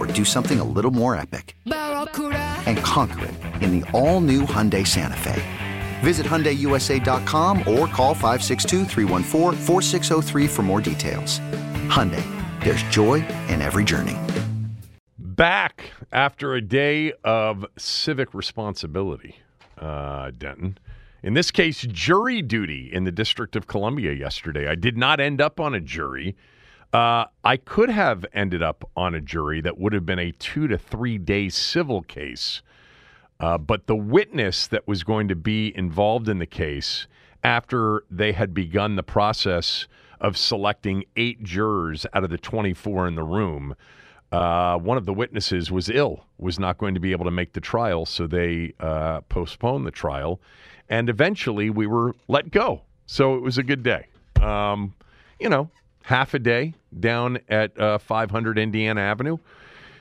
or do something a little more epic? And conquer it in the all-new Hyundai Santa Fe. Visit HyundaiUSA.com or call 562 for more details. Hyundai, there's joy in every journey. Back after a day of civic responsibility, uh, Denton. In this case, jury duty in the District of Columbia yesterday. I did not end up on a jury. Uh, I could have ended up on a jury that would have been a two to three day civil case. Uh, but the witness that was going to be involved in the case after they had begun the process of selecting eight jurors out of the 24 in the room, uh, one of the witnesses was ill, was not going to be able to make the trial, so they uh, postponed the trial. And eventually we were let go. So it was a good day. Um, you know, half a day down at uh, 500 Indiana Avenue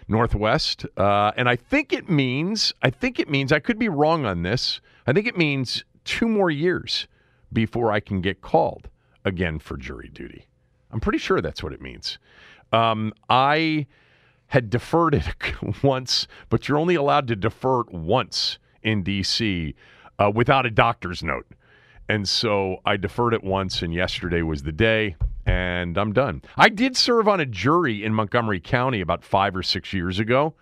Northwest, uh, and I think it means I think it means I could be wrong on this. I think it means two more years before I can get called again for jury duty. I'm pretty sure that's what it means. Um, I had deferred it once, but you're only allowed to defer it once in DC uh, without a doctor's note. And so I deferred it once, and yesterday was the day and I'm done. I did serve on a jury in Montgomery County about five or six years ago.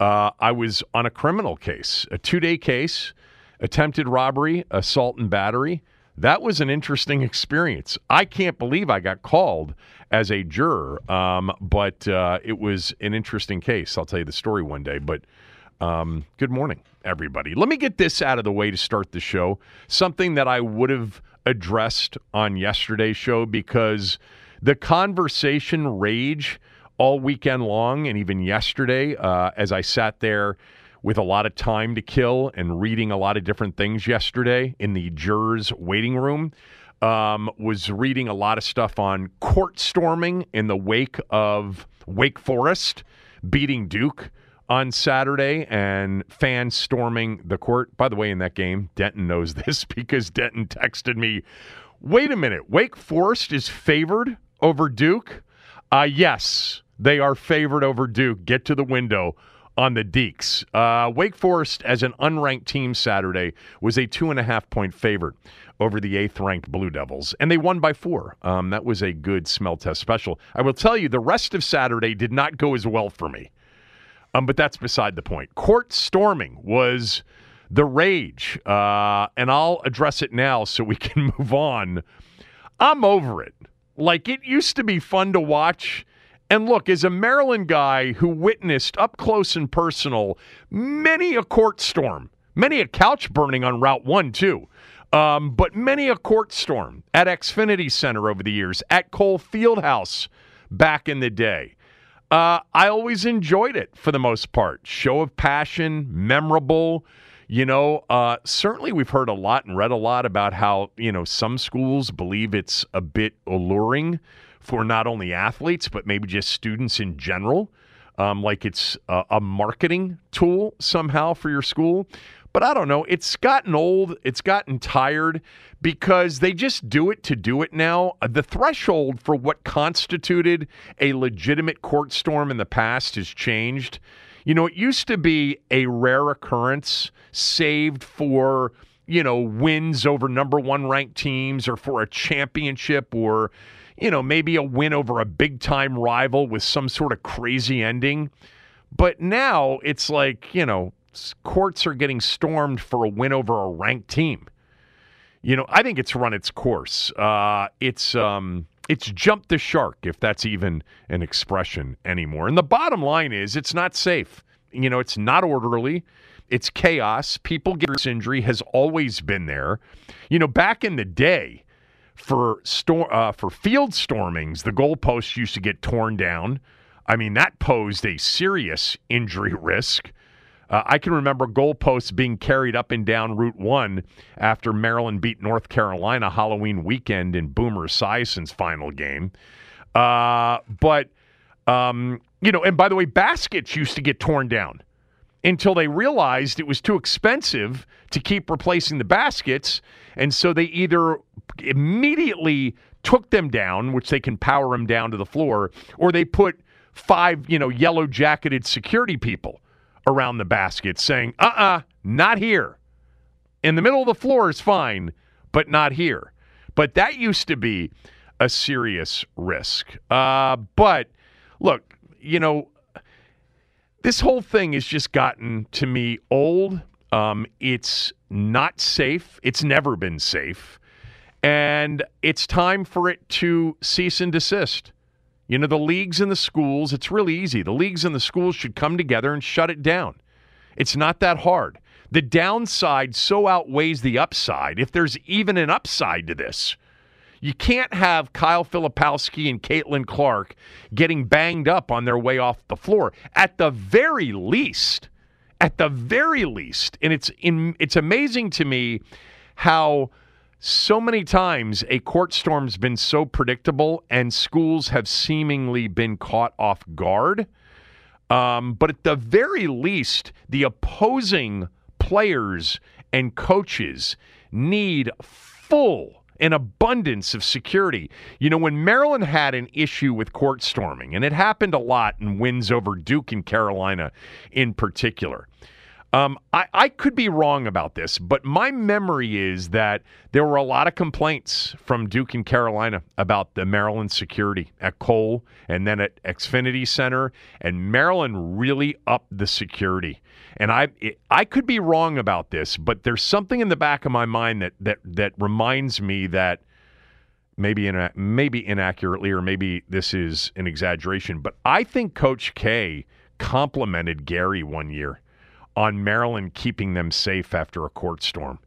Uh, I was on a criminal case, a two day case, attempted robbery, assault, and battery. That was an interesting experience. I can't believe I got called as a juror, um, but uh, it was an interesting case. I'll tell you the story one day. But um, good morning, everybody. Let me get this out of the way to start the show. Something that I would have addressed on yesterday's show because the conversation rage all weekend long and even yesterday uh, as I sat there with a lot of time to kill and reading a lot of different things yesterday in the jurors waiting room. Um, was reading a lot of stuff on court storming in the wake of Wake Forest beating Duke on Saturday and fans storming the court. By the way, in that game, Denton knows this because Denton texted me, wait a minute, Wake Forest is favored over Duke? Uh, yes, they are favored over Duke. Get to the window on the Deeks. Uh, Wake Forest, as an unranked team Saturday, was a two and a half point favorite over the eighth ranked Blue Devils, and they won by four. Um, that was a good smell test special. I will tell you, the rest of Saturday did not go as well for me. Um, but that's beside the point. Court storming was the rage, uh, and I'll address it now so we can move on. I'm over it. Like it used to be fun to watch. And look, as a Maryland guy who witnessed up close and personal many a court storm, many a couch burning on Route 1, too, um, but many a court storm at Xfinity Center over the years, at Cole Fieldhouse back in the day. Uh, I always enjoyed it for the most part. Show of passion, memorable. You know, uh, certainly we've heard a lot and read a lot about how, you know, some schools believe it's a bit alluring for not only athletes, but maybe just students in general. Um, like it's a, a marketing tool somehow for your school. But I don't know. It's gotten old. It's gotten tired because they just do it to do it now. Uh, The threshold for what constituted a legitimate court storm in the past has changed. You know, it used to be a rare occurrence saved for, you know, wins over number one ranked teams or for a championship or, you know, maybe a win over a big time rival with some sort of crazy ending. But now it's like, you know, courts are getting stormed for a win over a ranked team. You know, I think it's run its course. Uh, it's um, it's jumped the shark, if that's even an expression anymore. And the bottom line is, it's not safe. You know, it's not orderly. It's chaos. People get injury has always been there. You know, back in the day, for stor- uh, for field stormings, the goalposts used to get torn down. I mean, that posed a serious injury risk. Uh, I can remember goalposts being carried up and down Route 1 after Maryland beat North Carolina Halloween weekend in Boomer Esiason's final game. Uh, but, um, you know, and by the way, baskets used to get torn down until they realized it was too expensive to keep replacing the baskets. And so they either immediately took them down, which they can power them down to the floor, or they put five, you know, yellow jacketed security people around the basket saying, uh uh not here. In the middle of the floor is fine, but not here. But that used to be a serious risk. Uh, but look, you know, this whole thing has just gotten to me old. Um, it's not safe. It's never been safe. And it's time for it to cease and desist. You know, the leagues and the schools, it's really easy. The leagues and the schools should come together and shut it down. It's not that hard. The downside so outweighs the upside, if there's even an upside to this. You can't have Kyle Filipowski and Caitlin Clark getting banged up on their way off the floor. At the very least, at the very least, and it's in, it's amazing to me how so many times a court storm's been so predictable and schools have seemingly been caught off guard. Um, but at the very least, the opposing players and coaches need full an abundance of security. You know, when Maryland had an issue with court storming, and it happened a lot in wins over Duke and Carolina in particular. Um, I, I could be wrong about this, but my memory is that there were a lot of complaints from Duke and Carolina about the Maryland security at Cole and then at Xfinity Center, and Maryland really upped the security. And I it, I could be wrong about this, but there's something in the back of my mind that that that reminds me that maybe in maybe inaccurately or maybe this is an exaggeration, but I think Coach K complimented Gary one year on Maryland keeping them safe after a court storm.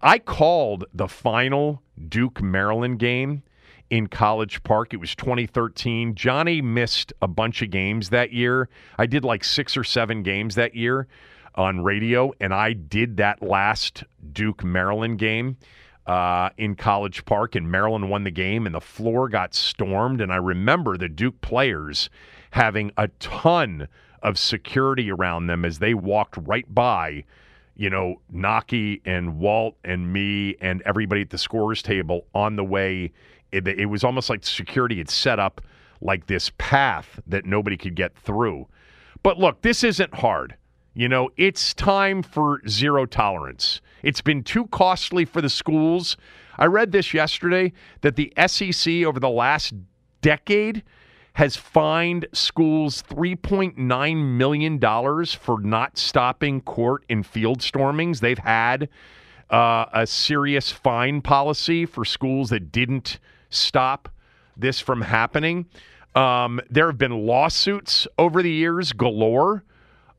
I called the final Duke Maryland game in College Park. It was 2013. Johnny missed a bunch of games that year. I did like six or seven games that year on radio, and I did that last Duke Maryland game uh, in College Park, and Maryland won the game, and the floor got stormed. And I remember the Duke players having a ton of security around them as they walked right by, you know, Knoche and Walt and me and everybody at the scorers table on the way. It, it was almost like security had set up like this path that nobody could get through. But look, this isn't hard. You know, it's time for zero tolerance. It's been too costly for the schools. I read this yesterday that the SEC over the last decade has fined schools $3.9 million for not stopping court and field stormings. They've had uh, a serious fine policy for schools that didn't stop this from happening. Um, there have been lawsuits over the years galore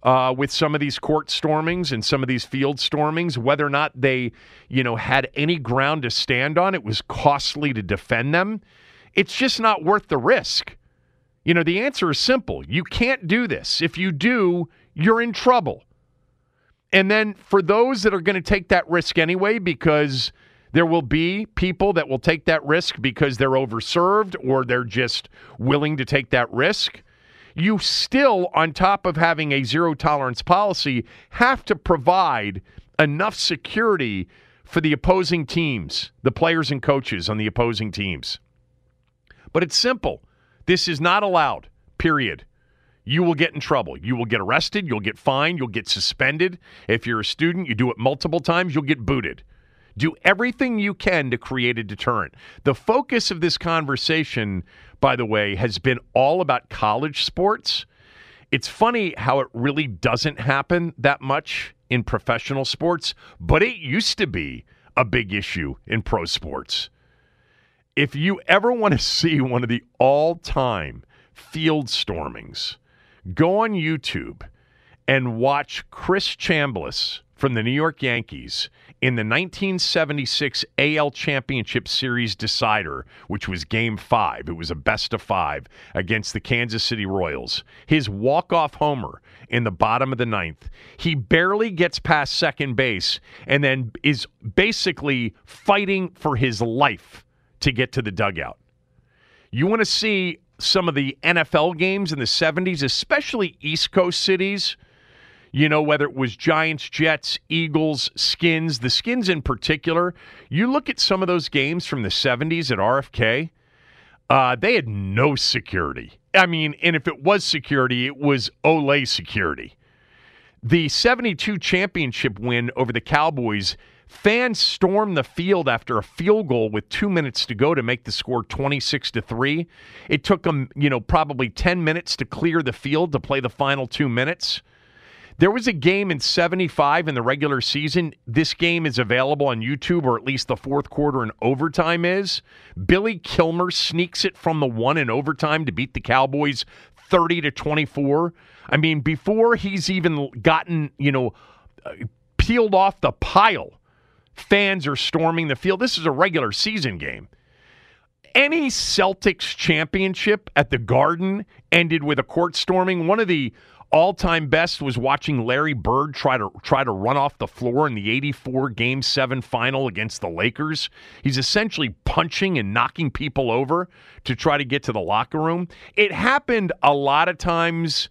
uh, with some of these court stormings and some of these field stormings. Whether or not they, you know, had any ground to stand on, it was costly to defend them. It's just not worth the risk. You know, the answer is simple. You can't do this. If you do, you're in trouble. And then for those that are going to take that risk anyway, because there will be people that will take that risk because they're overserved or they're just willing to take that risk. You still, on top of having a zero tolerance policy, have to provide enough security for the opposing teams, the players and coaches on the opposing teams. But it's simple. This is not allowed, period. You will get in trouble. You will get arrested. You'll get fined. You'll get suspended. If you're a student, you do it multiple times, you'll get booted. Do everything you can to create a deterrent. The focus of this conversation, by the way, has been all about college sports. It's funny how it really doesn't happen that much in professional sports, but it used to be a big issue in pro sports. If you ever want to see one of the all time field stormings, go on YouTube and watch Chris Chambliss from the New York Yankees in the 1976 AL Championship Series decider, which was game five. It was a best of five against the Kansas City Royals. His walk off homer in the bottom of the ninth, he barely gets past second base and then is basically fighting for his life to get to the dugout. You want to see some of the NFL games in the 70s, especially East Coast cities you know, whether it was Giants, Jets, Eagles, Skins, the Skins in particular, you look at some of those games from the 70s at RFK, uh, they had no security. I mean, and if it was security, it was Olay security. The 72 championship win over the Cowboys, fans stormed the field after a field goal with two minutes to go to make the score 26 to 3. It took them, you know, probably 10 minutes to clear the field to play the final two minutes. There was a game in 75 in the regular season. This game is available on YouTube, or at least the fourth quarter and overtime is. Billy Kilmer sneaks it from the one in overtime to beat the Cowboys 30 to 24. I mean, before he's even gotten, you know, uh, peeled off the pile, fans are storming the field. This is a regular season game. Any Celtics championship at the Garden ended with a court storming. One of the all-time best was watching Larry Bird try to try to run off the floor in the 84 game 7 final against the Lakers. He's essentially punching and knocking people over to try to get to the locker room. It happened a lot of times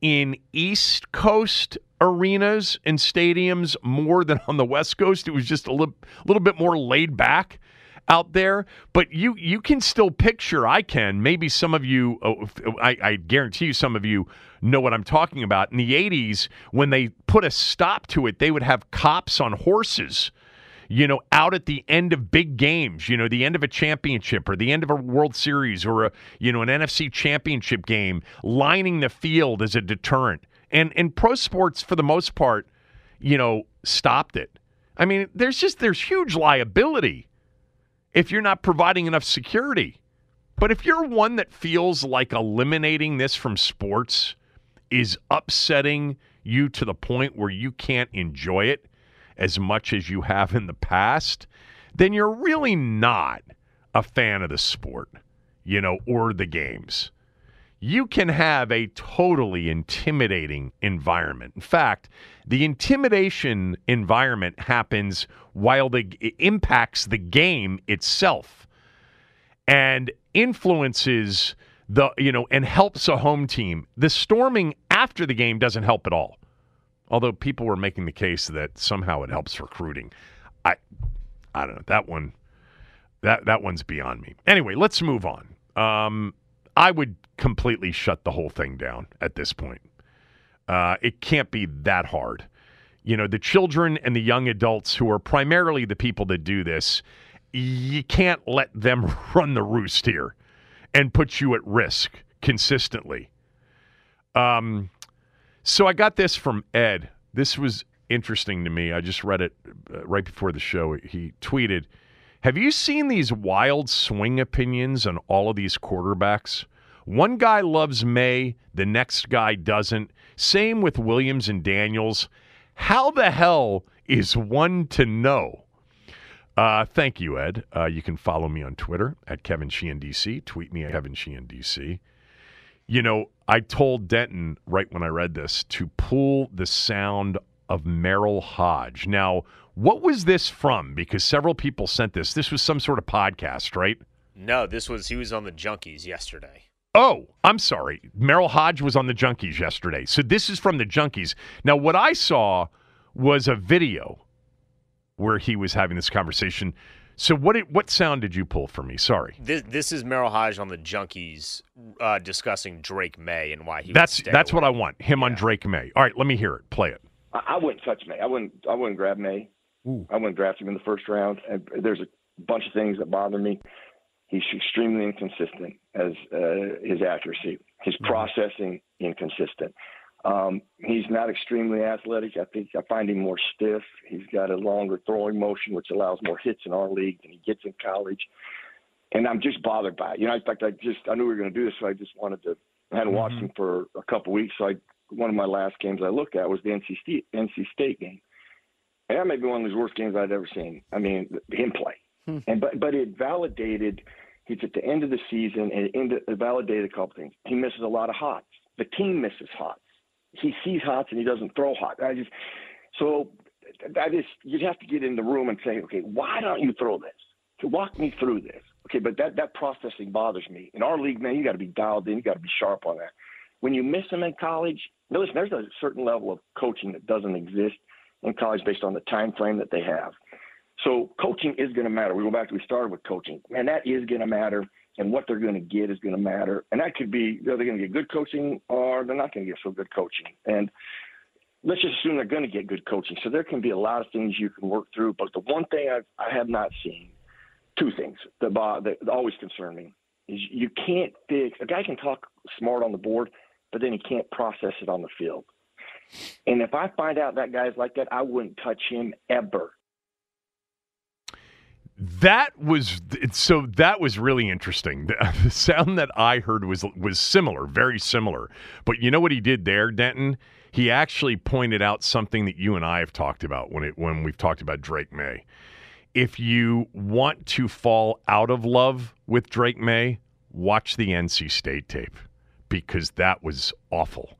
in East Coast arenas and stadiums more than on the West Coast. It was just a little, little bit more laid back out there, but you you can still picture. I can. Maybe some of you. Oh, I, I guarantee you, some of you know what I'm talking about. In the '80s, when they put a stop to it, they would have cops on horses you know, out at the end of big games, you know, the end of a championship or the end of a World Series or a, you know, an NFC championship game, lining the field as a deterrent. And and pro sports for the most part, you know, stopped it. I mean, there's just there's huge liability if you're not providing enough security. But if you're one that feels like eliminating this from sports is upsetting you to the point where you can't enjoy it as much as you have in the past, then you're really not a fan of the sport, you know, or the games you can have a totally intimidating environment. In fact, the intimidation environment happens while the, it impacts the game itself and influences the, you know, and helps a home team. The storming after the game doesn't help at all. Although people were making the case that somehow it helps recruiting. I I don't know. That one that that one's beyond me. Anyway, let's move on. Um, I would completely shut the whole thing down at this point. Uh, it can't be that hard. You know, the children and the young adults who are primarily the people that do this, you can't let them run the roost here and put you at risk consistently. Um, so I got this from Ed. This was interesting to me. I just read it uh, right before the show. He tweeted, have you seen these wild swing opinions on all of these quarterbacks? One guy loves Maye, the next guy doesn't. Same with Williams and Daniels. How the hell is one to know? Uh, thank you, Ed. Uh, you can follow me on Twitter at Kevin Sheehan DC. Tweet me at Kevin Sheehan DC. You know, I told Denton right when I read this to pull the sound of Merril Hoge. Now, what was this from? Because several people sent this. This was some sort of podcast, right? No, this was he was on the Junkies yesterday. Oh, I'm sorry. Merril Hoge was on the Junkies yesterday. So this is from the Junkies. Now, what I saw was a video where he was having this conversation. So what did, what sound did you pull for me? Sorry. This, this is Merril Hoge on the Junkies uh, discussing Drake Maye and why he. That's that's away. what I want. Him yeah. on Drake Maye. All right, let me hear it. Play it. I, I wouldn't touch Maye. I wouldn't. I wouldn't grab Maye. Ooh. I wouldn't draft him in the first round. And there's a bunch of things that bother me. He's extremely inconsistent as uh, his accuracy, his mm-hmm. processing inconsistent. Um, he's not extremely athletic. I think I find him more stiff. He's got a longer throwing motion, which allows more hits in our league than he gets in college. And I'm just bothered by it. You know, in fact, I just I knew we were going to do this, so I just wanted to. I hadn't mm-hmm. watched him for a couple weeks, so I one of my last games I looked at was the NC State NC State game, and that may be one of the worst games I'd ever seen. I mean, him play, hmm. and but but it validated. He's at the end of the season, and it validated a couple things. He misses a lot of hots. The team misses hots. He sees hots and he doesn't throw hot. I just so that is you'd have to get in the room and say, okay, why don't you throw this? To walk me through this. Okay, but that that processing bothers me. In our league, man, you got to be dialed in. You got to be sharp on that. When you miss them in college, now listen, there's a certain level of coaching that doesn't exist in college based on the time frame that they have. So coaching is going to matter. We go back to we started with coaching, and that is going to matter, and what they're going to get is going to matter, and that could be they're going to get good coaching or they're not going to get so good coaching, and let's just assume they're going to get good coaching. So there can be a lot of things you can work through, but the one thing I've, I have not seen, two things that, that always concern me is you can't fix a guy can talk smart on the board, but then he can't process it on the field. And if I find out that guy's like that, I wouldn't touch him ever. That was so. That was really interesting. The, sound that I heard was was similar, very similar. But you know what he did there, Denton? He actually pointed out something that you and I have talked about when it when we've talked about Drake Maye. If you want to fall out of love with Drake Maye, watch the NC State tape because that was awful.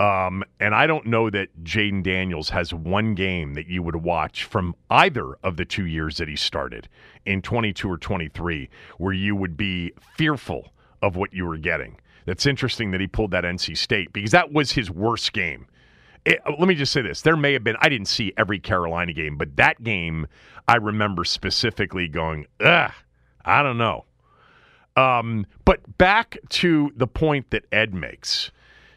Um, and I don't know that Jayden Daniels has one game that you would watch from either of the two years that he started in 22 or 23 where you would be fearful of what you were getting. That's interesting that he pulled that NC State because that was his worst game. It, let me just say this. There may have been, I didn't see every Carolina game, but that game I remember specifically going, ugh, I don't know. Um, but back to the point that Ed makes.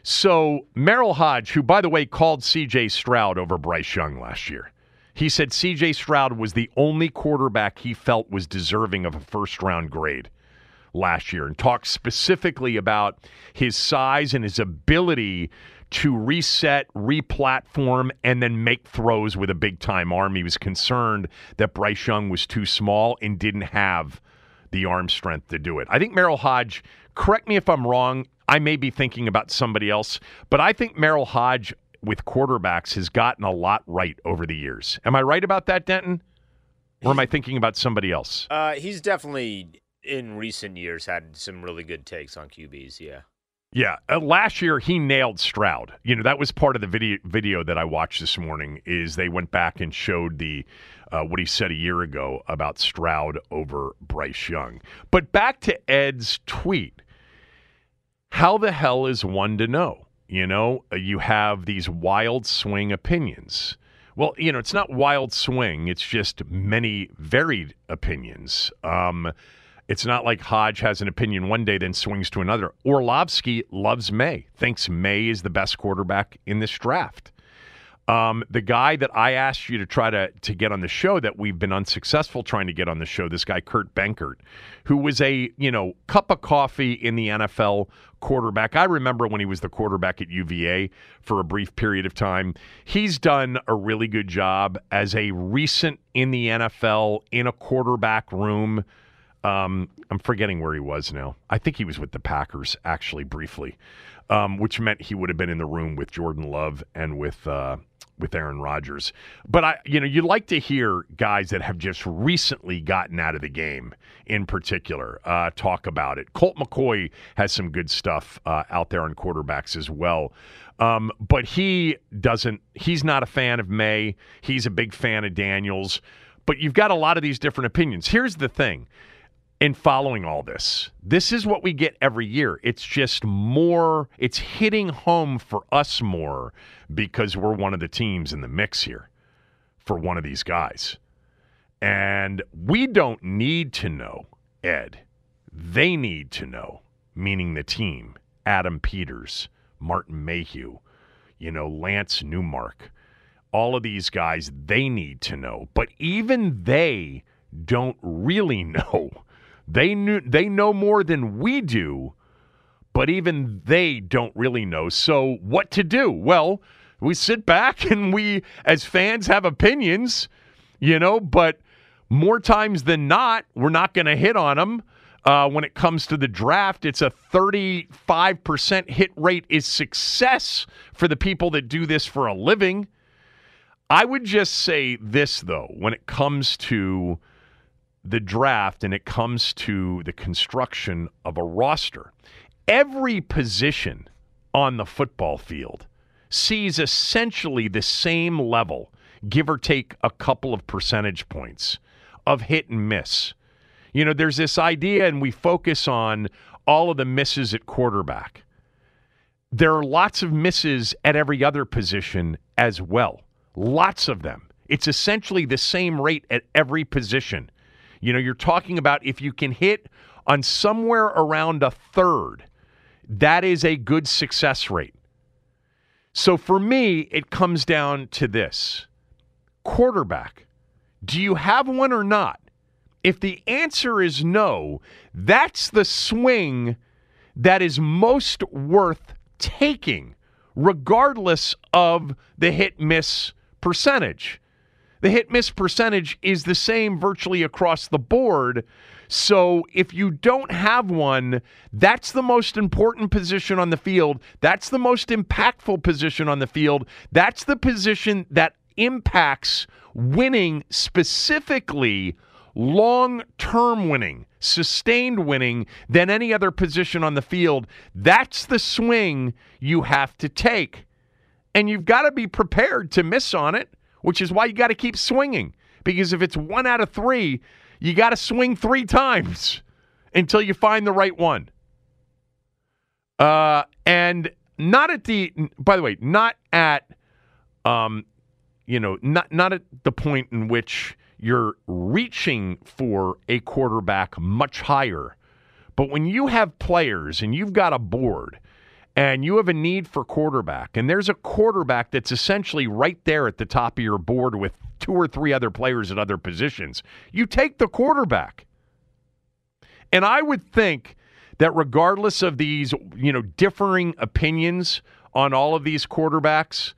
So Merril Hoge, who by the way called C.J. Stroud over Bryce Young last year, he said C.J. Stroud was the only quarterback he felt was deserving of a first round grade last year, and talked specifically about his size and his ability to reset, replatform, and then make throws with a big time arm. He was concerned that Bryce Young was too small and didn't have the arm strength to do it. I think Merril Hoge, correct me if I'm wrong, I may be thinking about somebody else, but I think Merril Hoge with quarterbacks has gotten a lot right over the years. Am I right about that, Denton? Or am I thinking about somebody else? Uh, he's definitely in recent years had some really good takes on QBs. Yeah. Yeah, uh, last year he nailed Stroud. You know that was part of the video video that I watched this morning. Is they went back and showed the uh, what he said a year ago about Stroud over Bryce Young. But back to Ed's tweet. How the hell is one to know? You know, uh, you have these wild swing opinions. Well, you know, it's not wild swing, it's just many varied opinions. Um, it's not like Hoge has an opinion one day, then swings to another. Orlovsky loves Maye, thinks Maye is the best quarterback in this draft. Um, the guy that I asked you to try to to get on the show that we've been unsuccessful trying to get on the show, this guy Kurt Benkert, who was a you know cup of coffee in the NFL quarterback. I remember when he was the quarterback at UVA for a brief period of time. He's done a really good job as a recent in the NFL in a quarterback room Um, I'm forgetting where he was now. I think he was with the Packers actually briefly, um, which meant he would have been in the room with Jordan Love and with uh, with Aaron Rodgers. But I, you know, you like to hear guys that have just recently gotten out of the game, in particular, uh, talk about it. Colt McCoy has some good stuff uh, out there on quarterbacks as well. Um, but he doesn't. He's not a fan of Maye. He's a big fan of Daniels. But you've got a lot of these different opinions. Here's the thing in following all this. This is what we get every year. It's just more, it's hitting home for us more because we're one of the teams in the mix here for one of these guys. And we don't need to know, Ed. They need to know, meaning the team, Adam Peters, Martin Mayhew, you know, Lance Newmark. All of these guys, they need to know. But even they don't really know they knew they know more than we do, but even they don't really know. So what to do? Well, we sit back and we as fans have opinions, you know, but more times than not, we're not going to hit on them. Uh, when it comes to the draft, it's a 35% hit rate is success for the people that do this for a living. I would just say this, though, when it comes to the draft and it comes to the construction of a roster, every position on the football field sees essentially the same level, give or take a couple of percentage points, of hit and miss. You know, there's this idea, and we focus on all of the misses at quarterback. There are lots of misses at every other position as well. Lots of them. It's essentially the same rate at every position. You know, you're talking about if you can hit on somewhere around a third, that is a good success rate. So for me, it comes down to this quarterback. Do you have one or not? If the answer is no, that's the swing that is most worth taking, regardless of the hit miss percentage the hit miss percentage is the same virtually across the board. So if you don't have one, that's the most important position on the field. That's the most impactful position on the field. That's the position that impacts winning specifically long term winning, sustained winning than any other position on the field. That's the swing you have to take. And you've got to be prepared to miss on it which is why you got to keep swinging. Because if it's one out of three, you got to swing three times until you find the right one. Uh, and not at the, by the way, not at, um, you know, not not at the point in which you're reaching for a quarterback much higher. But when you have players and you've got a board and you have a need for quarterback, and there's a quarterback that's essentially right there at the top of your board with two or three other players at other positions, you take the quarterback. And I would think that regardless of these, you know, differing opinions on all of these quarterbacks,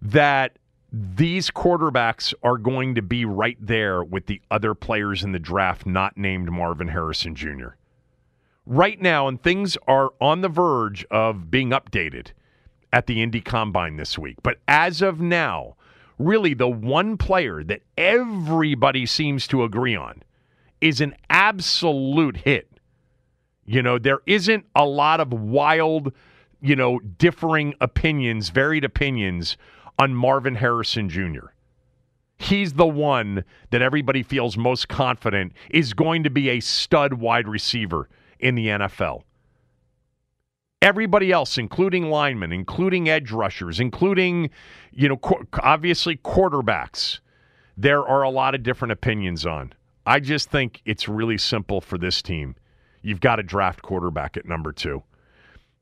that these quarterbacks are going to be right there with the other players in the draft not named Marvin Harrison Jr right now, and things are on the verge of being updated at the Indy Combine this week. But as of now, really the one player that everybody seems to agree on is an absolute hit. You know, there isn't a lot of wild, you know, differing opinions, varied opinions on Marvin Harrison Jr. He's the one that everybody feels most confident is going to be a stud wide receiver in the NFL. Everybody else, including linemen, including edge rushers, including, you know, obviously quarterbacks, there are a lot of different opinions on. I just think it's really simple for this team. You've got to draft quarterback at number two.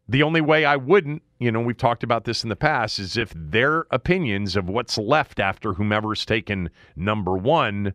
The only way I wouldn't, you know, we've talked about this in the past, is if their opinions of what's left after whomever's taken number one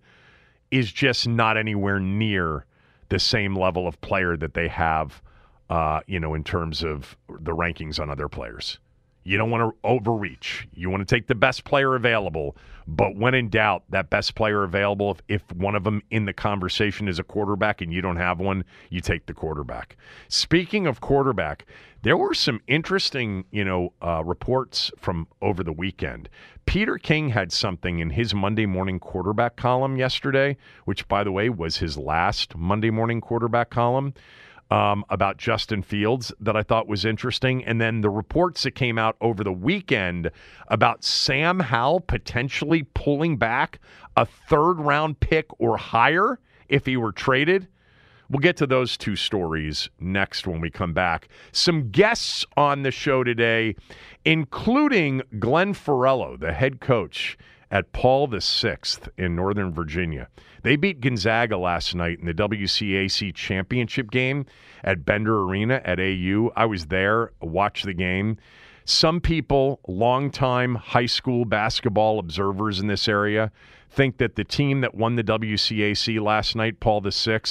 is just not anywhere near the same level of player that they have, uh, you know, in terms of the rankings on other players. You don't want to overreach. You want to take the best player available. But when in doubt, that best player available, if, if one of them in the conversation is a quarterback and you don't have one, you take the quarterback. Speaking of quarterback, there were some interesting, you know, uh, reports from over the weekend. Peter King had something in his Monday morning quarterback column yesterday, which, by the way, was his last Monday morning quarterback column um, about Justin Fields that I thought was interesting. And then the reports that came out over the weekend about Sam Howell potentially pulling back a third round pick or higher if he were traded. We'll get to those two stories next when we come back. Some guests on the show today, including Glenn Farello, the head coach at Paul VI in Northern Virginia. They beat Gonzaga last night in the WCAC championship game at Bender Arena at AU. I was there, watched the game. Some people, longtime high school basketball observers in this area, think that the team that won the WCAC last night, Paul VI,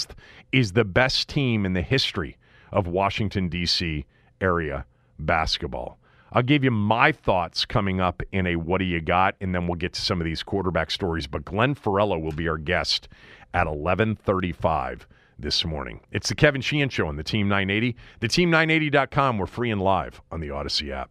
is the best team in the history of Washington, D.C. area basketball. I'll give you my thoughts coming up in a What Do You Got, and then we'll get to some of these quarterback stories. But Glenn Farello will be our guest at 1135 this morning. It's the Kevin Sheehan Show on the Team 980. The Team980.com. We're free and live on the Odyssey app.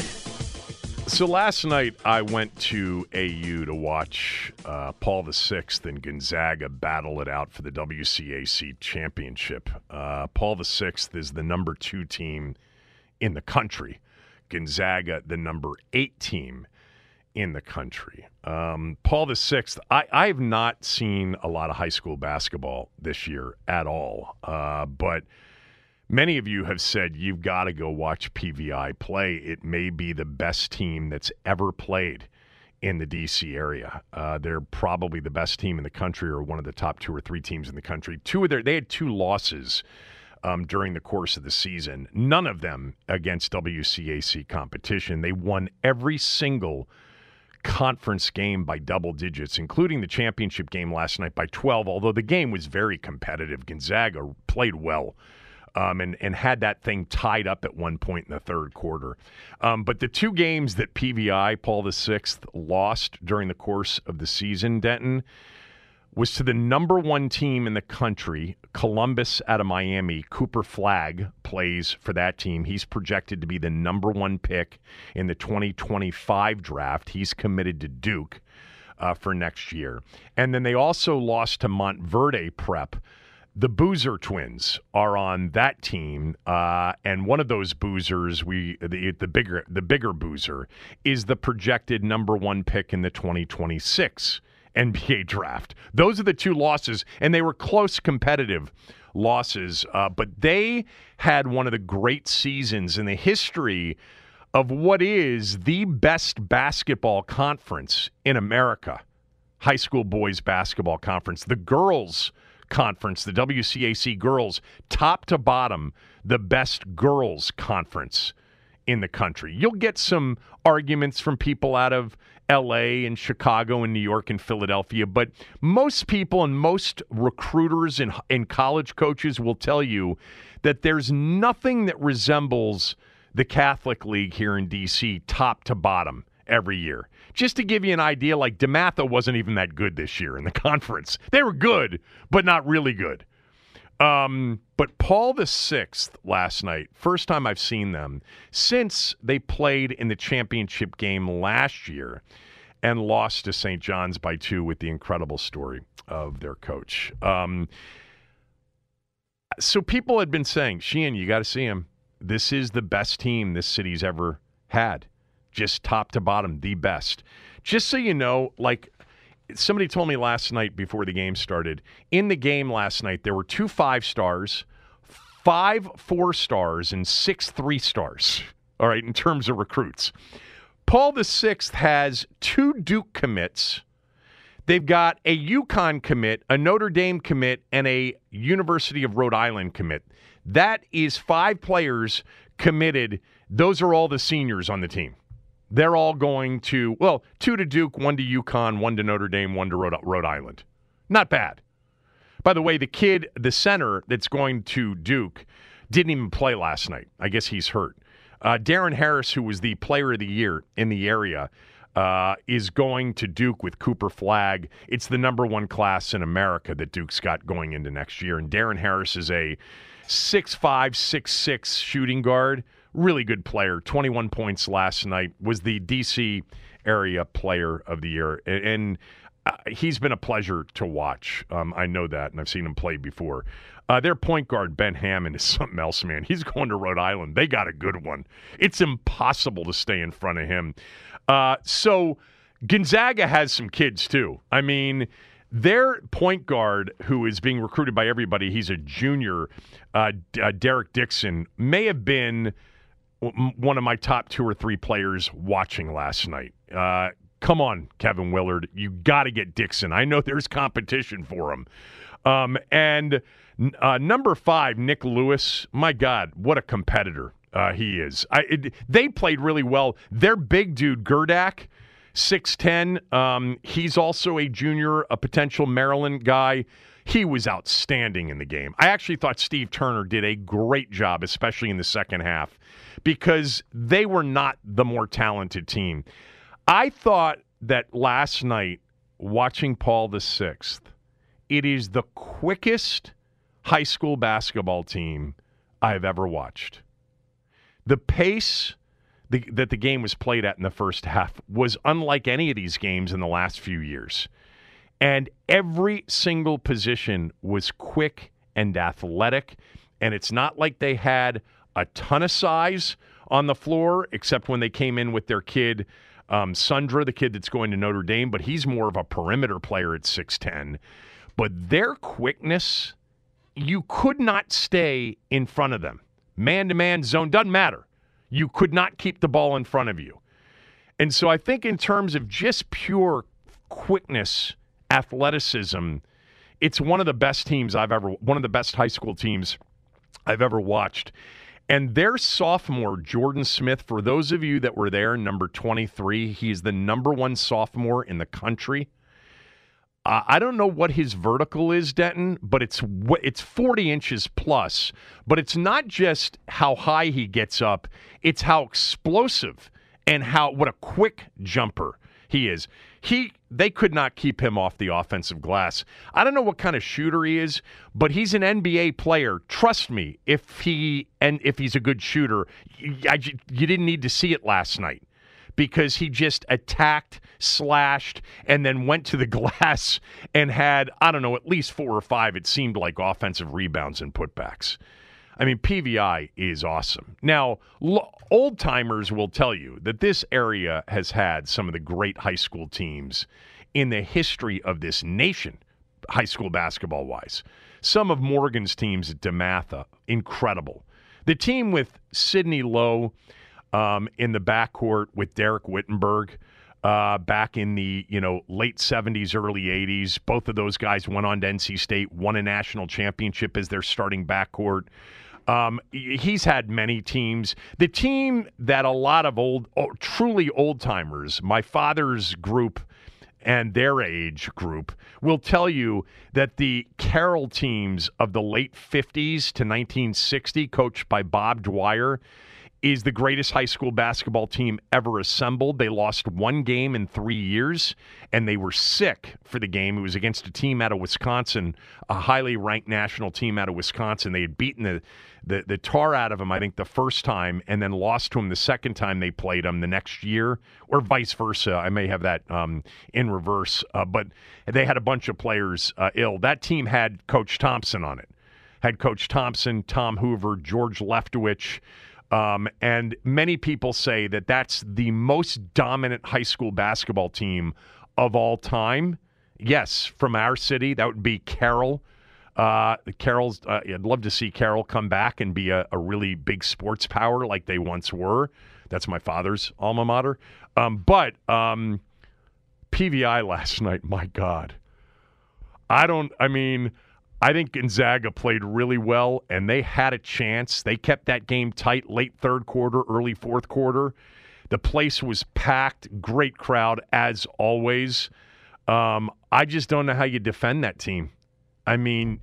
So last night I went to AU to watch uh, Paul VI and Gonzaga battle it out for the WCAC championship. Uh, Paul VI is the number two team in the country. Gonzaga, the number eight team in the country. Um, Paul VI, I, I have not seen a lot of high school basketball this year at all, uh, but – Many of you have said you've got to go watch PVI play. It may be the best team that's ever played in the DC area. Uh, they're probably the best team in the country, or one of the top two or three teams in the country. Two of their they had two losses um, during the course of the season. None of them against WCAC competition. They won every single conference game by double digits, including the championship game last night by 12. Although the game was very competitive, Gonzaga played well um, and and had that thing tied up at one point in the third quarter. Um, but the two games that PVI Paul the Sixth lost during the course of the season, Denton, was to the number one team in the country, Columbus out of Miami. Cooper Flagg plays for that team. He's projected to be the number one pick in the 2025 draft. He's committed to Duke. Uh, for next year. And then they also lost to Montverde Prep, the Boozer twins are on that team, uh, and one of those boozers, we the, the bigger the bigger boozer, is the projected number one pick in the 2026 NBA draft. Those are the two losses, and they were close, competitive losses, uh, but they had one of the great seasons in the history of what is the best basketball conference in America high school boys basketball conference. The girls conference, the WCAC girls, top to bottom, the best girls conference in the country. You'll get some arguments from people out of LA and Chicago and New York and Philadelphia, but most people and most recruiters and, and college coaches will tell you that there's nothing that resembles the Catholic League here in DC top to bottom every year. Just to give you an idea, like DeMatha wasn't even that good this year in the conference. They were good, but not really good. Um, but Paul the Sixth last night, first time I've seen them since they played in the championship game last year and lost to St. John's by two with the incredible story of their coach. Um, so people had been saying, Sheehan, you got to see him. This is the best team this city's ever had just top to bottom, the best. Just so you know, like somebody told me last night before the game started, in the game last night, there were two five stars, five four stars, and six three stars. All right, in terms of recruits. Paul the Sixth has two Duke commits. They've got a UConn commit, a Notre Dame commit, and a University of Rhode Island commit. That is five players committed. Those are all the seniors on the team. They're all going to, well, two to Duke, one to UConn, one to Notre Dame, one to Rhode, Island. Not bad. By the way, the kid, the center that's going to Duke, didn't even play last night. I guess he's hurt. Uh, Darren Harris, who was the player of the year in the area, uh, is going to Duke with Cooper Flagg. It's the number one class in America that Duke's got going into next year. And Darren Harris is a six-five, six-six shooting guard really good player. 21 points last night. Was the DC area player of the year. And, and uh, he's been a pleasure to watch. Um, I know that, and I've seen him play before. Uh, their point guard, Ben Hammond, is something else, man. He's going to Rhode Island. They got a good one. It's impossible to stay in front of him. Uh, so Gonzaga has some kids, too. I mean, their point guard, who is being recruited by everybody, he's a junior, uh, uh Derek Dixon, may have been – one of my top two or three players watching last night. Uh, come on, Kevin Willard. You got to get Dixon. I know there's competition for him. Um, and uh, number five, Nick Lewis. My God, what a competitor uh, he is. I, it, they played really well. Their big dude, Gerdak, 6'10. Um, he's also a junior, a potential Maryland guy. He was outstanding in the game. I actually thought Steve Turner did a great job, especially in the second half because they were not the more talented team. I thought that last night, watching Paul the Sixth, it is the quickest high school basketball team I've ever watched. The pace that the game was played at in the first half was unlike any of these games in the last few years. And every single position was quick and athletic. And it's not like they had a ton of size on the floor, except when they came in with their kid, um, Sundra, the kid that's going to Notre Dame, but he's more of a perimeter player at 6'10. But their quickness, you could not stay in front of them. Man to man zone, doesn't matter. You could not keep the ball in front of you. And so I think, in terms of just pure quickness, athleticism, it's one of the best teams I've ever, one of the best high school teams I've ever watched. And their sophomore, Jordan Smith, for those of you that were there, number 23, he's the number one sophomore in the country. I don't know what his vertical is, Denton, but it's it's 40 inches plus. But it's not just how high he gets up; it's how explosive and how what a quick jumper he is. He they could not keep him off the offensive glass. I don't know what kind of shooter he is, but he's an NBA player. Trust me, if he and if he's a good shooter, I, you didn't need to see it last night because he just attacked, slashed, and then went to the glass and had I don't know at least four or five. It seemed like offensive rebounds and putbacks. I mean, PVI is awesome. Now, old timers will tell you that this area has had some of the great high school teams in the history of this nation, high school basketball wise. Some of Morgan's teams at DeMatha, incredible. The team with Sidney Lowe, um, in the backcourt with Dereck Whittenburg. Uh, back in the you know late 70s, early 80s, both of those guys went on to NC State, won a national championship as their starting backcourt. Um, he's had many teams. The team that a lot of old, oh, truly old timers, my father's group and their age group, will tell you that the Carroll teams of the late 50s to 1960, coached by Bob Dwyer, is the greatest high school basketball team ever assembled. They lost one game in three years, and they were sick for the game. It was against a team out of Wisconsin, a highly ranked national team out of Wisconsin. They had beaten the, the, the tar out of them, I think, the first time, and then lost to them the second time they played them the next year, or vice versa. I may have that um, in reverse, uh, but they had a bunch of players uh, ill. That team had Coach Thompson on it. Had Coach Thompson, Tom Hoover, George Leftwich, um, and many people say that that's the most dominant high school basketball team of all time. Yes, from our city, that would be Carroll. Uh, Carroll's. Uh, I'd love to see Carroll come back and be a, a, really big sports power like they once were. That's my father's alma mater. Um, but um, PVI last night, my God, I don't. I mean. I think Gonzaga played really well, and they had a chance. They kept that game tight late third quarter, early fourth quarter. The place was packed, great crowd as always. Um, I just don't know how you defend that team. I mean,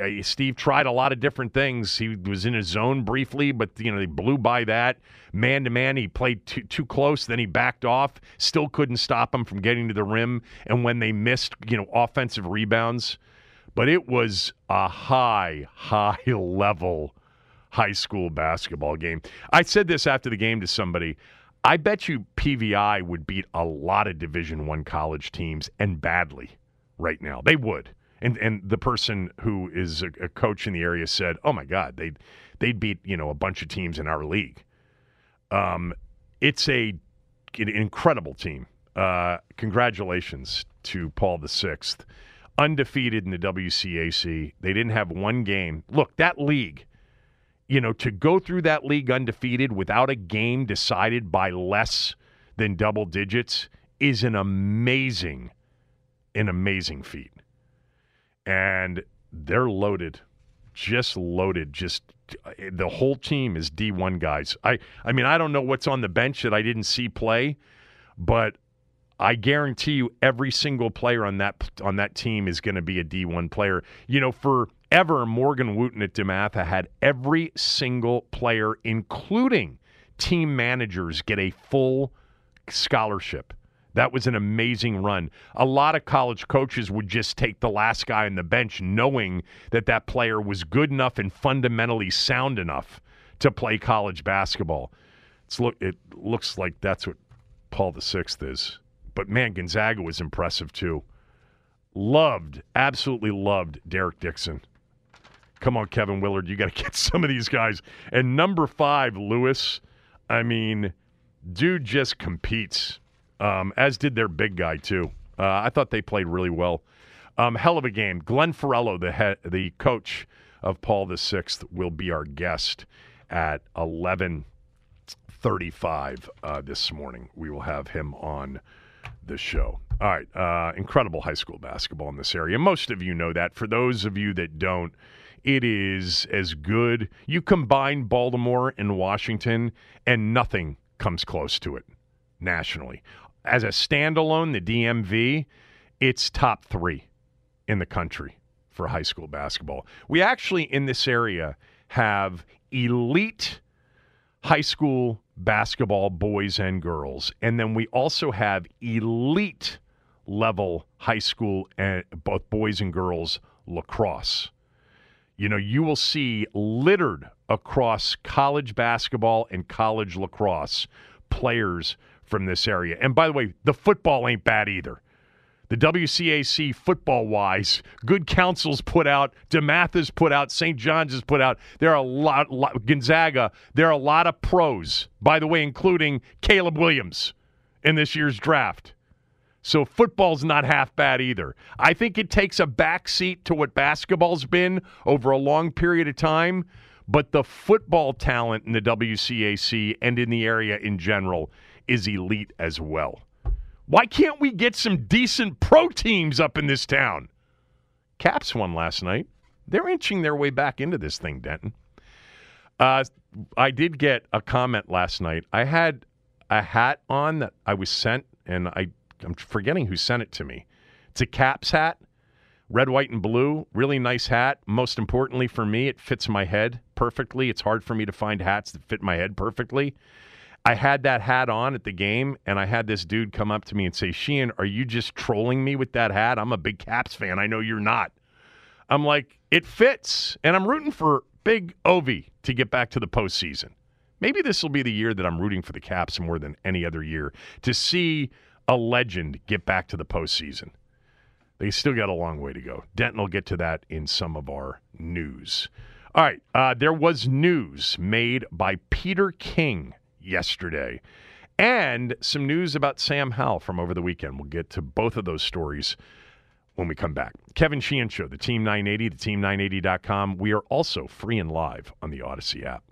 uh, Steve tried a lot of different things. He was in his zone briefly, but you know they blew by that man to man. He played too, too close, then he backed off. Still couldn't stop him from getting to the rim. And when they missed, you know, offensive rebounds but it was a high, high level high school basketball game. I said this after the game to somebody. I bet you PVI would beat a lot of Division One college teams and badly right now. They would. And and the person who is a, a coach in the area said, "Oh my God, they they'd beat you know a bunch of teams in our league." Um, it's a an incredible team. Uh, congratulations to Paul the Sixth undefeated in the WCAC. They didn't have one game. Look, that league, you know, to go through that league undefeated without a game decided by less than double digits is an amazing, an amazing feat. And they're loaded, just loaded. Just the whole team is D1 guys. I, I mean, I don't know what's on the bench that I didn't see play, but I guarantee you every single player on that on that team is going to be a D1 player. You know, forever Morgan Wooten at DeMatha had every single player including team managers get a full scholarship. That was an amazing run. A lot of college coaches would just take the last guy on the bench knowing that that player was good enough and fundamentally sound enough to play college basketball. It's look it looks like that's what Paul the 6th is. But man, Gonzaga was impressive too. Loved, absolutely loved Derek Dixon. Come on, Kevin Willard, you got to get some of these guys. And number five, Lewis. I mean, dude just competes, um, as did their big guy too. Uh, I thought they played really well. Um, hell of a game. Glenn Farello, the head, the coach of Paul the Sixth, will be our guest at eleven thirty-five uh, this morning. We will have him on the show. All right, uh, incredible high school basketball in this area. Most of you know that. For those of you that don't, it is as good. You combine Baltimore and Washington, and nothing comes close to it nationally. As a standalone, the DMV, it's top three in the country for high school basketball. We actually, in this area, have elite high school basketball, boys and girls. And then we also have elite level high school and both boys and girls lacrosse. You know, you will see littered across college basketball and college lacrosse players from this area. And by the way, the football ain't bad either the WCAC football wise, Good Counsel's put out, DeMatha's put out, St. John's has put out. There are a lot, lot, Gonzaga, there are a lot of pros, by the way, including Caleb Williams in this year's draft. So football's not half bad either. I think it takes a backseat to what basketball's been over a long period of time, but the football talent in the WCAC and in the area in general is elite as well. Why can't we get some decent pro teams up in this town? Caps won last night. They're inching their way back into this thing, Denton. Uh, I did get a comment last night. I had a hat on that I was sent, and I, I'm forgetting who sent it to me. It's a Caps hat, red, white, and blue. Really nice hat. Most importantly for me, it fits my head perfectly. It's hard for me to find hats that fit my head perfectly. I had that hat on at the game, and I had this dude come up to me and say, Sheehan, are you just trolling me with that hat? I'm a big Caps fan. I know you're not. I'm like, it fits. And I'm rooting for big Ovi to get back to the postseason. Maybe this will be the year that I'm rooting for the Caps more than any other year to see a legend get back to the postseason. They still got a long way to go. Denton will get to that in some of our news. All right, uh, there was news made by Peter King yesterday. And some news about Sam Howell from over the weekend. We'll get to both of those stories when we come back. Kevin Sheehan Show, the Team 980, the Team980.com. We are also free and live on the Odyssey app.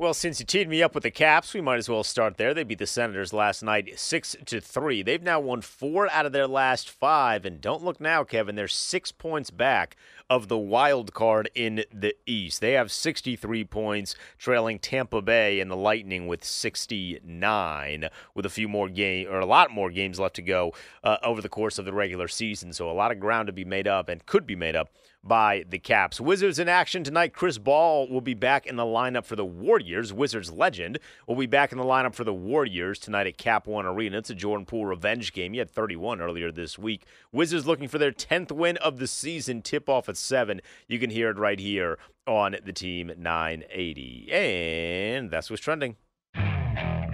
Well, since you teed me up with the Caps, we might as well start there. They beat the Senators last night, six to three. They've now won four out of their last five, and don't look now, Kevin. They're six points back of the wild card in the East. They have 63 points, trailing Tampa Bay and the Lightning with 69, with a few more game or a lot more games left to go uh, over the course of the regular season. So a lot of ground to be made up and could be made up by the Caps. Wizards in action tonight. Chris Paul will be back in the lineup for the Warriors. Wizards legend will be back in the lineup for the Warriors tonight at Cap One Arena. It's a Jordan Poole revenge game. He had 31 earlier this week. Wizards looking for their 10th win of the season. Tip off at 7. You can hear it right here on the Team 980. And that's what's trending.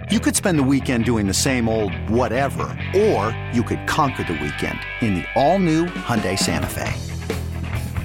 You could spend the weekend doing the same old whatever, or you could conquer the weekend in the all-new Hyundai Santa Fe.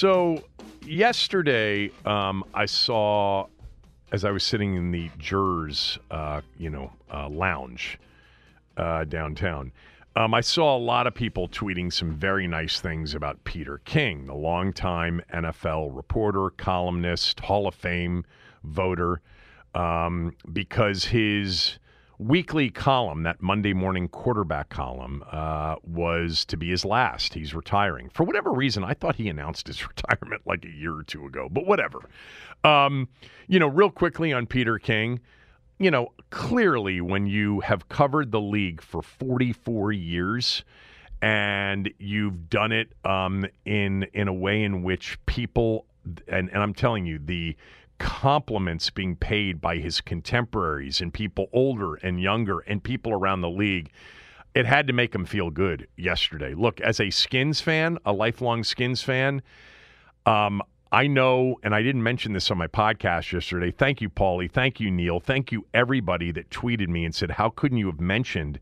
So yesterday, um, I saw as I was sitting in the jurors, uh, you know, uh, lounge uh, downtown. Um, I saw a lot of people tweeting some very nice things about Peter King, the longtime NFL reporter, columnist, Hall of Fame voter, um, because his weekly column, that Monday morning quarterback column, uh, was to be his last. He's retiring. For whatever reason, I thought he announced his retirement like a year or two ago, but whatever. Um, you know, real quickly on Peter King, you know, clearly when you have covered the league for 44 years, and you've done it um, in in a way in which people and, and I'm telling you the compliments being paid by his contemporaries and people older and younger and people around the league. It had to make him feel good yesterday. Look, as a Skins fan, a lifelong Skins fan, um, I know, and I didn't mention this on my podcast yesterday. Thank you, Paulie. Thank you, Neil. Thank you, everybody that tweeted me and said, How couldn't you have mentioned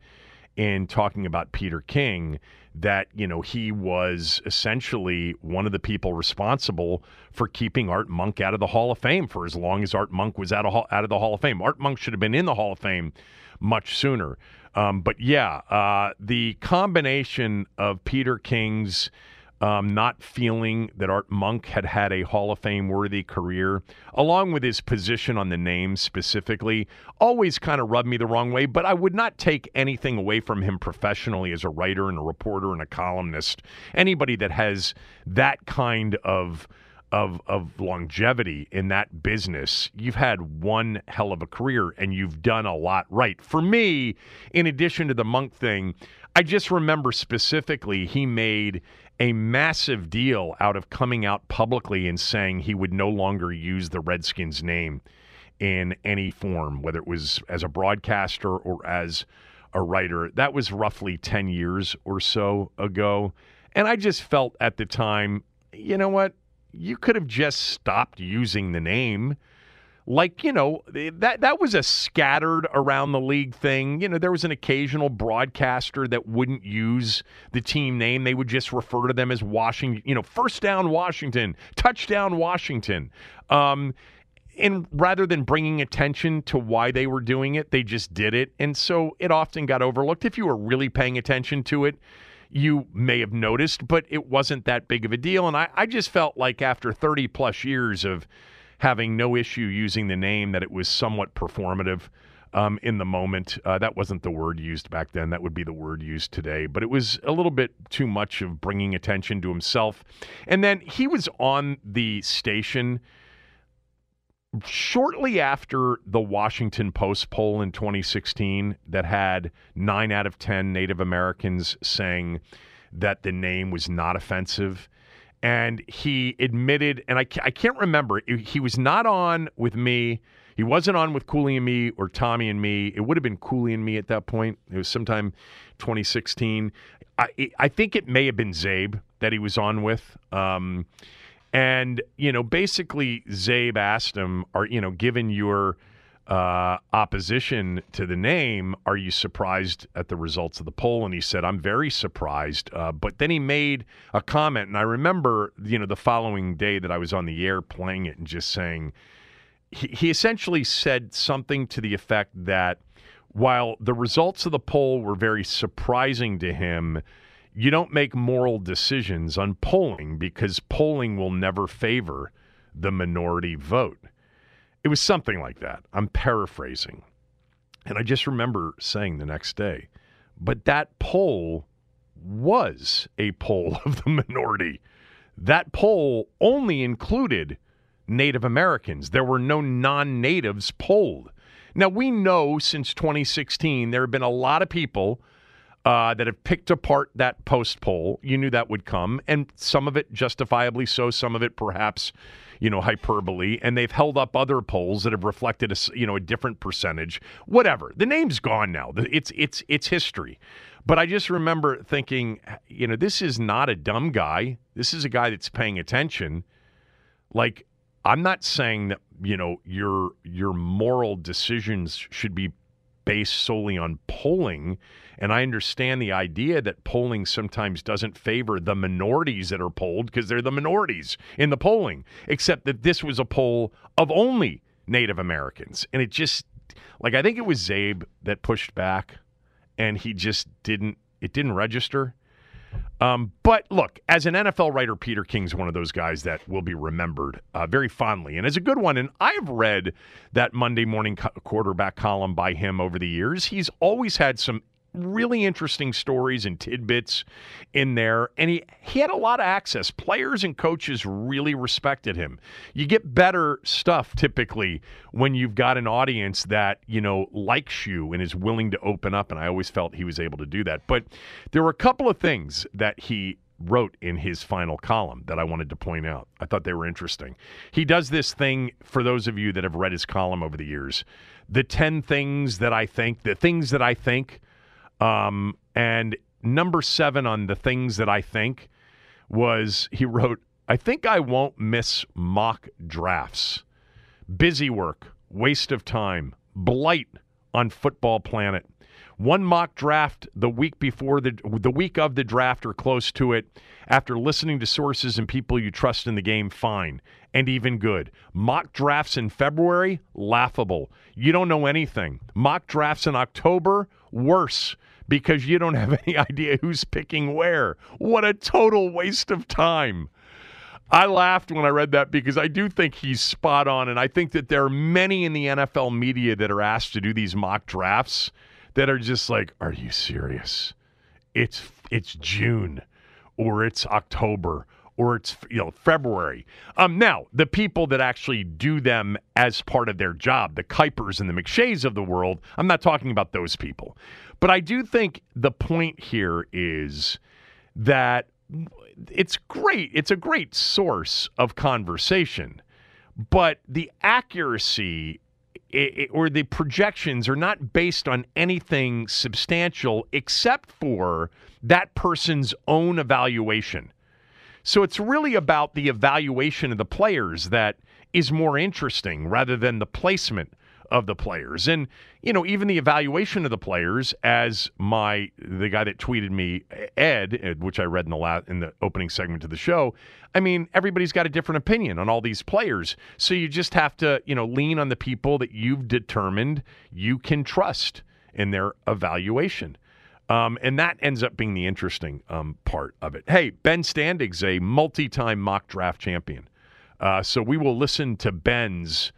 in talking about Peter King that you know he was essentially one of the people responsible for keeping Art Monk out of the Hall of Fame for as long as Art Monk was out of out of the Hall of Fame. Art Monk should have been in the Hall of Fame much sooner. Um, but yeah, uh, the combination of Peter King's um, not feeling that Art Monk had had a Hall of Fame worthy career, along with his position on the name specifically, always kind of rubbed me the wrong way. But I would not take anything away from him professionally as a writer and a reporter and a columnist. Anybody that has that kind of of of longevity in that business, you've had one hell of a career and you've done a lot right. For me, in addition to the Monk thing, I just remember specifically he made a massive deal out of coming out publicly and saying he would no longer use the Redskins name in any form, whether it was as a broadcaster or as a writer. That was roughly 10 years or so ago. And I just felt at the time, you know what? you could have just stopped using the name. Like, you know, that that was a scattered around the league thing. You know, there was an occasional broadcaster that wouldn't use the team name. They would just refer to them as Washington, you know, first down Washington, touchdown Washington. Um, and rather than bringing attention to why they were doing it, they just did it. And so it often got overlooked. If you were really paying attention to it, you may have noticed, but it wasn't that big of a deal. And I, I just felt like after 30 plus years of having no issue using the name, that it was somewhat performative. Um, in the moment. Uh, that wasn't the word used back then. That would be the word used today. But it was a little bit too much of bringing attention to himself. And then he was on the station shortly after the Washington Post poll in 2016 that had nine out of 10 Native Americans saying that the name was not offensive. And he admitted, and I, I can't remember, he was not on with me. He wasn't on with Cooley and me or Tommy and me. It would have been Cooley and me at that point. It was sometime 2016. I, I think it may have been Zabe that he was on with. Um, and, you know, basically, Zabe asked him, are, you know, given your uh, opposition to the name, are you surprised at the results of the poll? And he said, I'm very surprised. Uh, but then he made a comment. And I remember, you know, the following day that I was on the air playing it and just saying, he, he essentially said something to the effect that while the results of the poll were very surprising to him, you don't make moral decisions on polling because polling will never favor the minority vote. It was something like that. I'm paraphrasing. And I just remember saying the next day, but that poll was a poll of the minority. That poll only included Native Americans. There were no non natives polled. Now, we know since 2016 there have been a lot of people uh, that have picked apart that post poll. You knew that would come, and some of it justifiably so, some of it perhaps, you know, hyperbole. And they've held up other polls that have reflected a you know a different percentage. Whatever. The name's gone now. It's it's it's history. But I just remember thinking, you know, this is not a dumb guy. This is a guy that's paying attention. Like, I'm not saying that you know your your moral decisions should be based solely on polling. And I understand the idea that polling sometimes doesn't favor the minorities that are polled because they're the minorities in the polling, except that this was a poll of only Native Americans. And it just, like, I think it was Zabe that pushed back and he just didn't, it didn't register. Um, but look, as an NFL writer, Peter King's one of those guys that will be remembered uh, very fondly and is a good one. And I've read that Monday morning co- quarterback column by him over the years. He's always had some really interesting stories and tidbits in there. And he, he had a lot of access. Players and coaches really respected him. You get better stuff typically when you've got an audience that, you know, likes you and is willing to open up. And I always felt he was able to do that. But there were a couple of things that he wrote in his final column that I wanted to point out. I thought they were interesting. He does this thing for those of you that have read his column over the years. The 10 things that I think, the things that I think um, and number seven on the things that I think was he wrote, I think I won't miss mock drafts. Busy work, waste of time, blight on Football Planet. One mock draft the week before the the week of the draft or close to it. After listening to sources and people you trust in the game, fine and even good. Mock drafts in February, laughable. You don't know anything. Mock drafts in October, worse because you don't have any idea who's picking where. What a total waste of time. I laughed when I read that because I do think he's spot on. And I think that there are many in the NFL media that are asked to do these mock drafts that are just like, are you serious? It's it's June or it's October or it's you know February. Um, now the people that actually do them as part of their job, the Kipers and the McShays of the world, I'm not talking about those people, but I do think the point here is that it's great. It's a great source of conversation, but the accuracy it, or the projections are not based on anything substantial except for that person's own evaluation. So it's really about the evaluation of the players that is more interesting rather than the placement of the players. And, you know, even the evaluation of the players as my the guy that tweeted me Ed, which I read in the last in the opening segment of the show, I mean, everybody's got a different opinion on all these players. So you just have to, you know, lean on the people that you've determined you can trust in their evaluation. Um, and that ends up being the interesting um, part of it. Hey, Ben Standig's a multi time mock draft champion. Uh, so we will listen to Ben's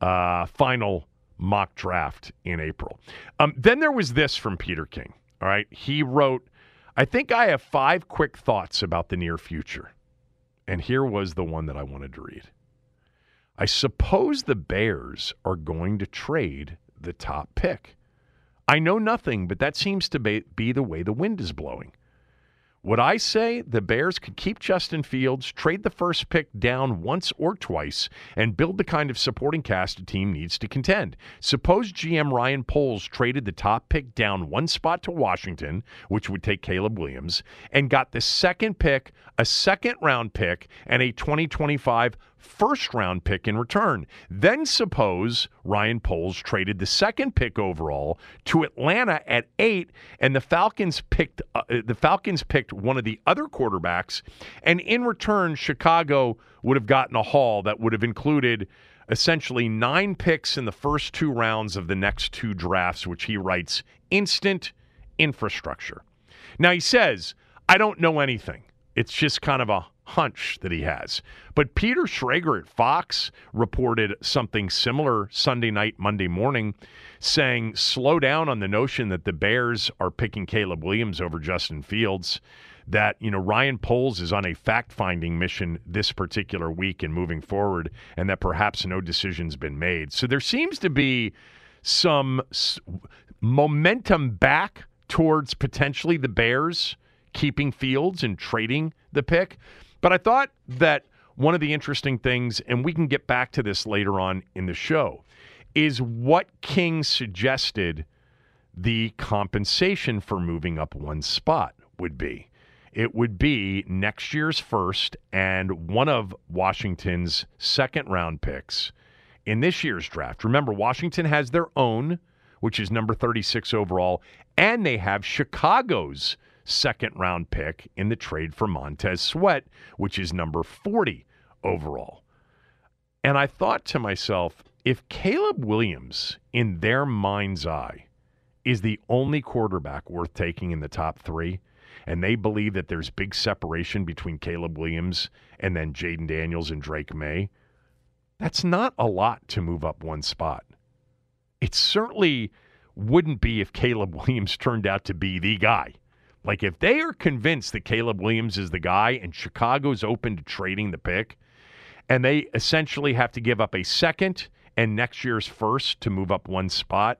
uh, final mock draft in April. Um, then there was this from Peter King. All right. He wrote, I think I have five quick thoughts about the near future. And here was the one that I wanted to read. I suppose the Bears are going to trade the top pick. I know nothing, but that seems to be the way the wind is blowing. Would I say the Bears could keep Justin Fields, trade the first pick down once or twice, and build the kind of supporting cast a team needs to contend? Suppose GM Ryan Poles traded the top pick down one spot to Washington, which would take Caleb Williams, and got the second pick, a second round pick, and a 2025 first round pick in return. Then suppose Ryan Poles traded the second pick overall to Atlanta at 8 and the Falcons picked uh, the Falcons picked one of the other quarterbacks and in return Chicago would have gotten a haul that would have included essentially 9 picks in the first two rounds of the next two drafts which he writes instant infrastructure. Now he says, I don't know anything. It's just kind of a hunch that he has. But Peter Schrager at Fox reported something similar Sunday night, Monday morning, saying slow down on the notion that the Bears are picking Caleb Williams over Justin Fields. That, you know, Ryan Poles is on a fact finding mission this particular week and moving forward, and that perhaps no decision's been made. So there seems to be some momentum back towards potentially the Bears keeping Fields and trading the pick. But I thought that one of the interesting things, and we can get back to this later on in the show, is what King suggested the compensation for moving up one spot would be. It would be next year's first and one of Washington's second round picks in this year's draft. Remember, Washington has their own, which is number 36 overall, and they have Chicago's second round pick in the trade for Montez Sweat, which is number 40 overall. And I thought to myself, if Caleb Williams, in their mind's eye, is the only quarterback worth taking in the top three, and they believe that there's big separation between Caleb Williams and then Jayden Daniels and Drake Maye, that's not a lot to move up one spot. It certainly wouldn't be if Caleb Williams turned out to be the guy. Like if they are convinced that Caleb Williams is the guy and Chicago's open to trading the pick, and they essentially have to give up a second and next year's first to move up one spot,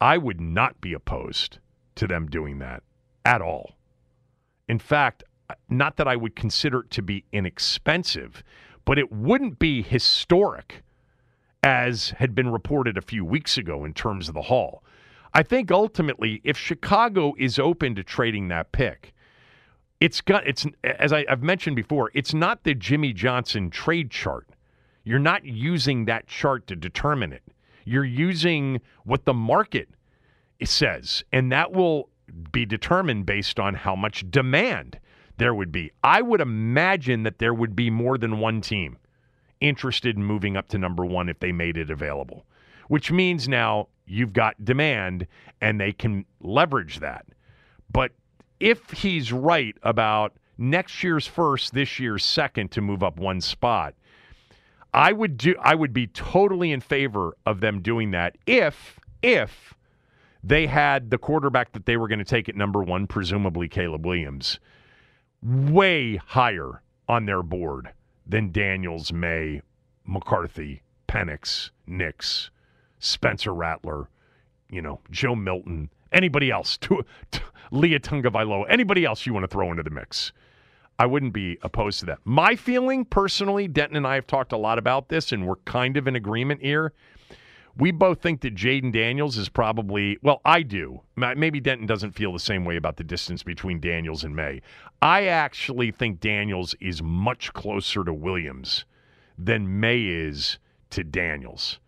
I would not be opposed to them doing that at all. In fact, not that I would consider it to be inexpensive, but it wouldn't be historic as had been reported a few weeks ago in terms of the haul. I think ultimately, if Chicago is open to trading that pick, it's got it's as I, have mentioned before, it's not the Jimmy Johnson trade chart. You're not using that chart to determine it. You're using what the market says, and that will be determined based on how much demand there would be. I would imagine that there would be more than one team interested in moving up to number one if they made it available which means now you've got demand and they can leverage that. But if he's right about next year's first, this year's second to move up one spot, I would do I would be totally in favor of them doing that if if they had the quarterback that they were going to take at number 1, presumably Caleb Williams, way higher on their board than Daniels, Maye, McCarthy, Penix, Nix, Spencer Rattler, you know, Joe Milton, anybody else, to, to Leah Tagovailoa, anybody else you want to throw into the mix. I wouldn't be opposed to that. My feeling personally, Denton and I have talked a lot about this, and we're kind of in agreement here. We both think that Jayden Daniels is probably, well, I do. Maybe Denton doesn't feel the same way about the distance between Daniels and Maye. I actually think Daniels is much closer to Williams than Maye is to Daniels.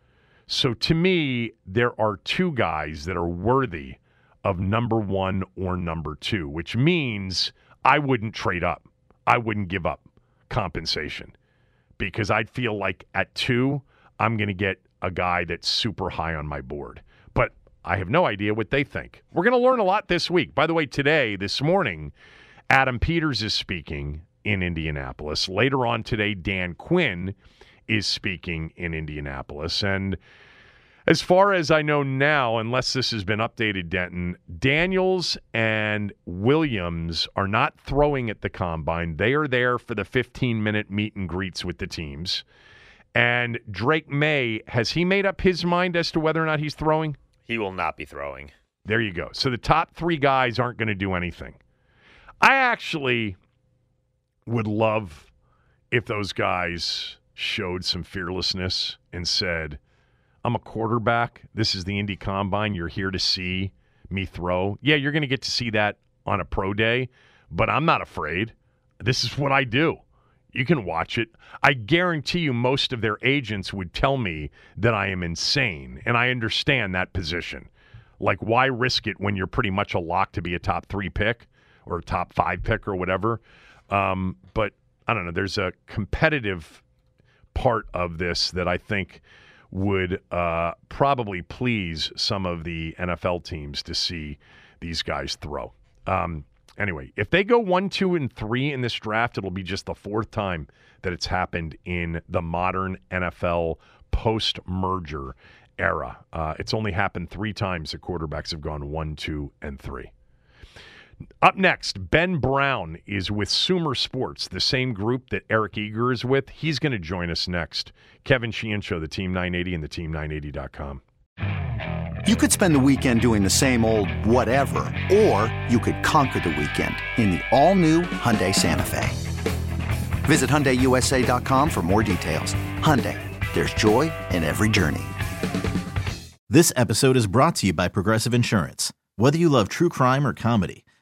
So to me, there are two guys that are worthy of number one or number two, which means I wouldn't trade up. I wouldn't give up compensation because I'd feel like at two, I'm going to get a guy that's super high on my board. But I have no idea what they think. We're going to learn a lot this week. By the way, today, this morning, Adam Peters is speaking in Indianapolis. Later on today, Dan Quinn is speaking in Indianapolis. And as far as I know now, unless this has been updated, Denton, Daniels and Williams are not throwing at the combine. They are there for the 15 minute meet and greets with the teams. And Drake Maye, has he made up his mind as to whether or not he's throwing? He will not be throwing. There you go. So the top three guys aren't going to do anything. I actually would love if those guys showed some fearlessness and said, I'm a quarterback. This is the Indy Combine. You're here to see me throw. Yeah, you're going to get to see that on a pro day, but I'm not afraid. This is what I do. You can watch it. I guarantee you, most of their agents would tell me that I am insane, and I understand that position. Like, why risk it when you're pretty much a lock to be a top three pick or a top five pick or whatever? Um, but I don't know. There's a competitive part of this that I think would uh, probably please some of the NFL teams to see these guys throw. Um, anyway, if they go one, two, and three in this draft, it'll be just the fourth time that it's happened in the modern NFL post merger era. Uh, it's only happened three times that quarterbacks have gone one, two, and three. Up next, Ben Brown is with Sumer Sports, the same group that Eric Eager is with. He's going to join us next. Kevin Sheehan Show, the Team 980 and the Team980.com. You could spend the weekend doing the same old whatever, or you could conquer the weekend in the all-new Hyundai Santa Fe. Visit HyundaiUSA.com for more details. Hyundai, there's joy in every journey. This episode is brought to you by Progressive Insurance. Whether you love true crime or comedy,